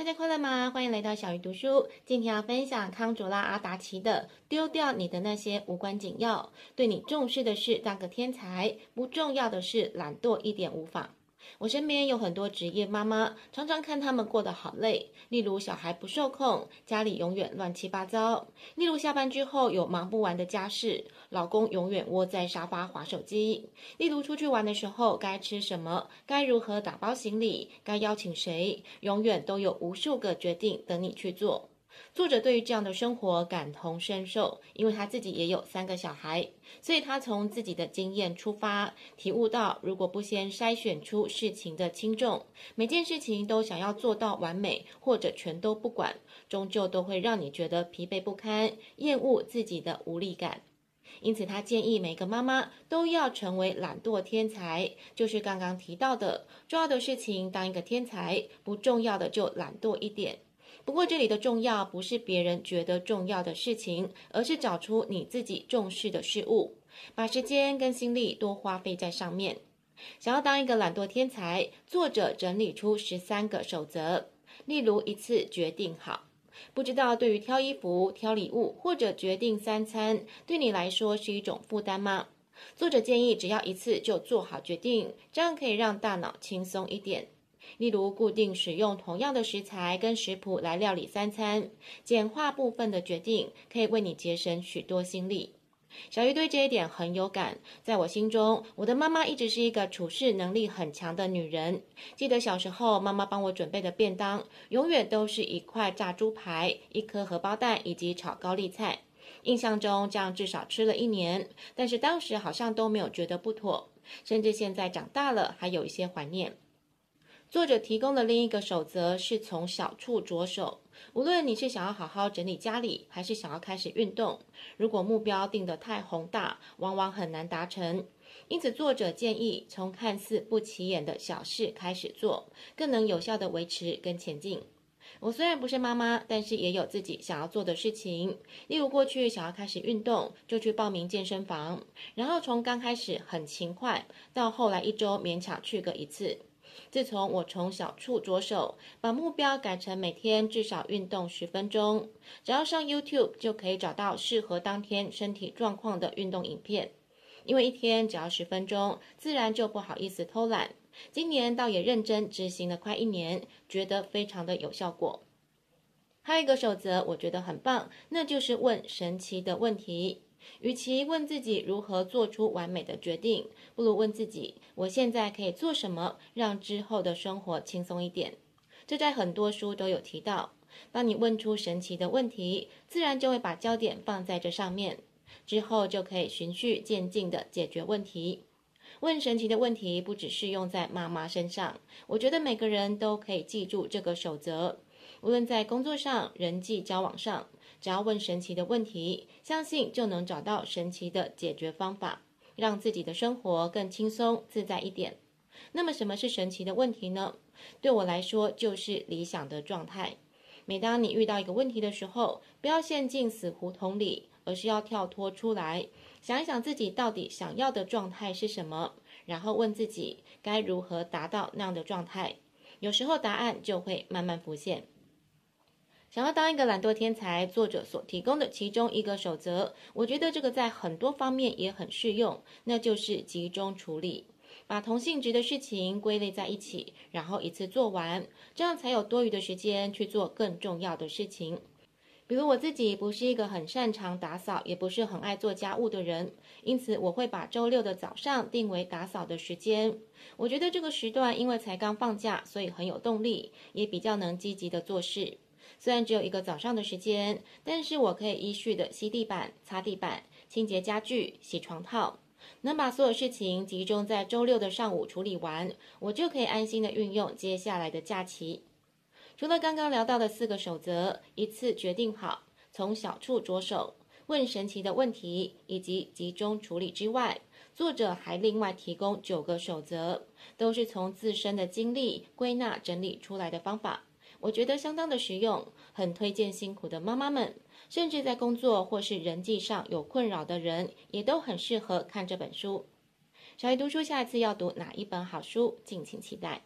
大家快乐吗？欢迎来到小鱼读书。今天要分享康卓拉阿达奇的《丢掉你的那些无关紧要，对你重视的是当个天才，不重要的是懒惰一点无妨》。我身边有很多职业妈妈，常常看他们过得好累。例如小孩不受控，家里永远乱七八糟；例如下班之后有忙不完的家事，老公永远窝在沙发滑手机；例如出去玩的时候该吃什么，该如何打包行李，该邀请谁，永远都有无数个决定等你去做。作者对于这样的生活感同身受，因为他自己也有三个小孩，所以他从自己的经验出发，体悟到如果不先筛选出事情的轻重，每件事情都想要做到完美，或者全都不管，终究都会让你觉得疲惫不堪，厌恶自己的无力感。因此，他建议每个妈妈都要成为懒惰天才，就是刚刚提到的，重要的事情当一个天才，不重要的就懒惰一点。不过，这里的重要不是别人觉得重要的事情，而是找出你自己重视的事物，把时间跟心力多花费在上面。想要当一个懒惰天才，作者整理出十三个守则，例如一次决定好。不知道对于挑衣服、挑礼物或者决定三餐，对你来说是一种负担吗？作者建议只要一次就做好决定，这样可以让大脑轻松一点。例如，固定使用同样的食材跟食谱来料理三餐，简化部分的决定，可以为你节省许多心力。小鱼对这一点很有感，在我心中，我的妈妈一直是一个处事能力很强的女人。记得小时候，妈妈帮我准备的便当，永远都是一块炸猪排、一颗荷包蛋以及炒高丽菜。印象中，这样至少吃了一年，但是当时好像都没有觉得不妥，甚至现在长大了，还有一些怀念。作者提供的另一个守则是从小处着手。无论你是想要好好整理家里，还是想要开始运动，如果目标定得太宏大，往往很难达成。因此，作者建议从看似不起眼的小事开始做，更能有效地维持跟前进。我虽然不是妈妈，但是也有自己想要做的事情。例如，过去想要开始运动，就去报名健身房，然后从刚开始很勤快，到后来一周勉强去个一次。自从我从小处着手，把目标改成每天至少运动十分钟，只要上 YouTube 就可以找到适合当天身体状况的运动影片。因为一天只要十分钟，自然就不好意思偷懒。今年倒也认真执行了快一年，觉得非常的有效果。还有一个守则，我觉得很棒，那就是问神奇的问题。与其问自己如何做出完美的决定，不如问自己：我现在可以做什么，让之后的生活轻松一点？这在很多书都有提到。当你问出神奇的问题，自然就会把焦点放在这上面，之后就可以循序渐进地解决问题。问神奇的问题不只适用在妈妈身上，我觉得每个人都可以记住这个守则。无论在工作上、人际交往上，只要问神奇的问题，相信就能找到神奇的解决方法，让自己的生活更轻松自在一点。那么，什么是神奇的问题呢？对我来说，就是理想的状态。每当你遇到一个问题的时候，不要陷进死胡同里，而是要跳脱出来，想一想自己到底想要的状态是什么，然后问自己该如何达到那样的状态。有时候答案就会慢慢浮现。想要当一个懒惰天才，作者所提供的其中一个守则，我觉得这个在很多方面也很适用，那就是集中处理，把同性质的事情归类在一起，然后一次做完，这样才有多余的时间去做更重要的事情。比如我自己不是一个很擅长打扫，也不是很爱做家务的人，因此我会把周六的早上定为打扫的时间。我觉得这个时段因为才刚放假，所以很有动力，也比较能积极的做事。虽然只有一个早上的时间，但是我可以依序的吸地板、擦地板、清洁家具、洗床套，能把所有事情集中在周六的上午处理完，我就可以安心的运用接下来的假期。除了刚刚聊到的四个守则，一次决定好，从小处着手，问神奇的问题，以及集中处理之外，作者还另外提供九个守则，都是从自身的经历归纳整理出来的方法。我觉得相当的实用，很推荐辛苦的妈妈们，甚至在工作或是人际上有困扰的人，也都很适合看这本书。小鱼读书，下一次要读哪一本好书，敬请期待。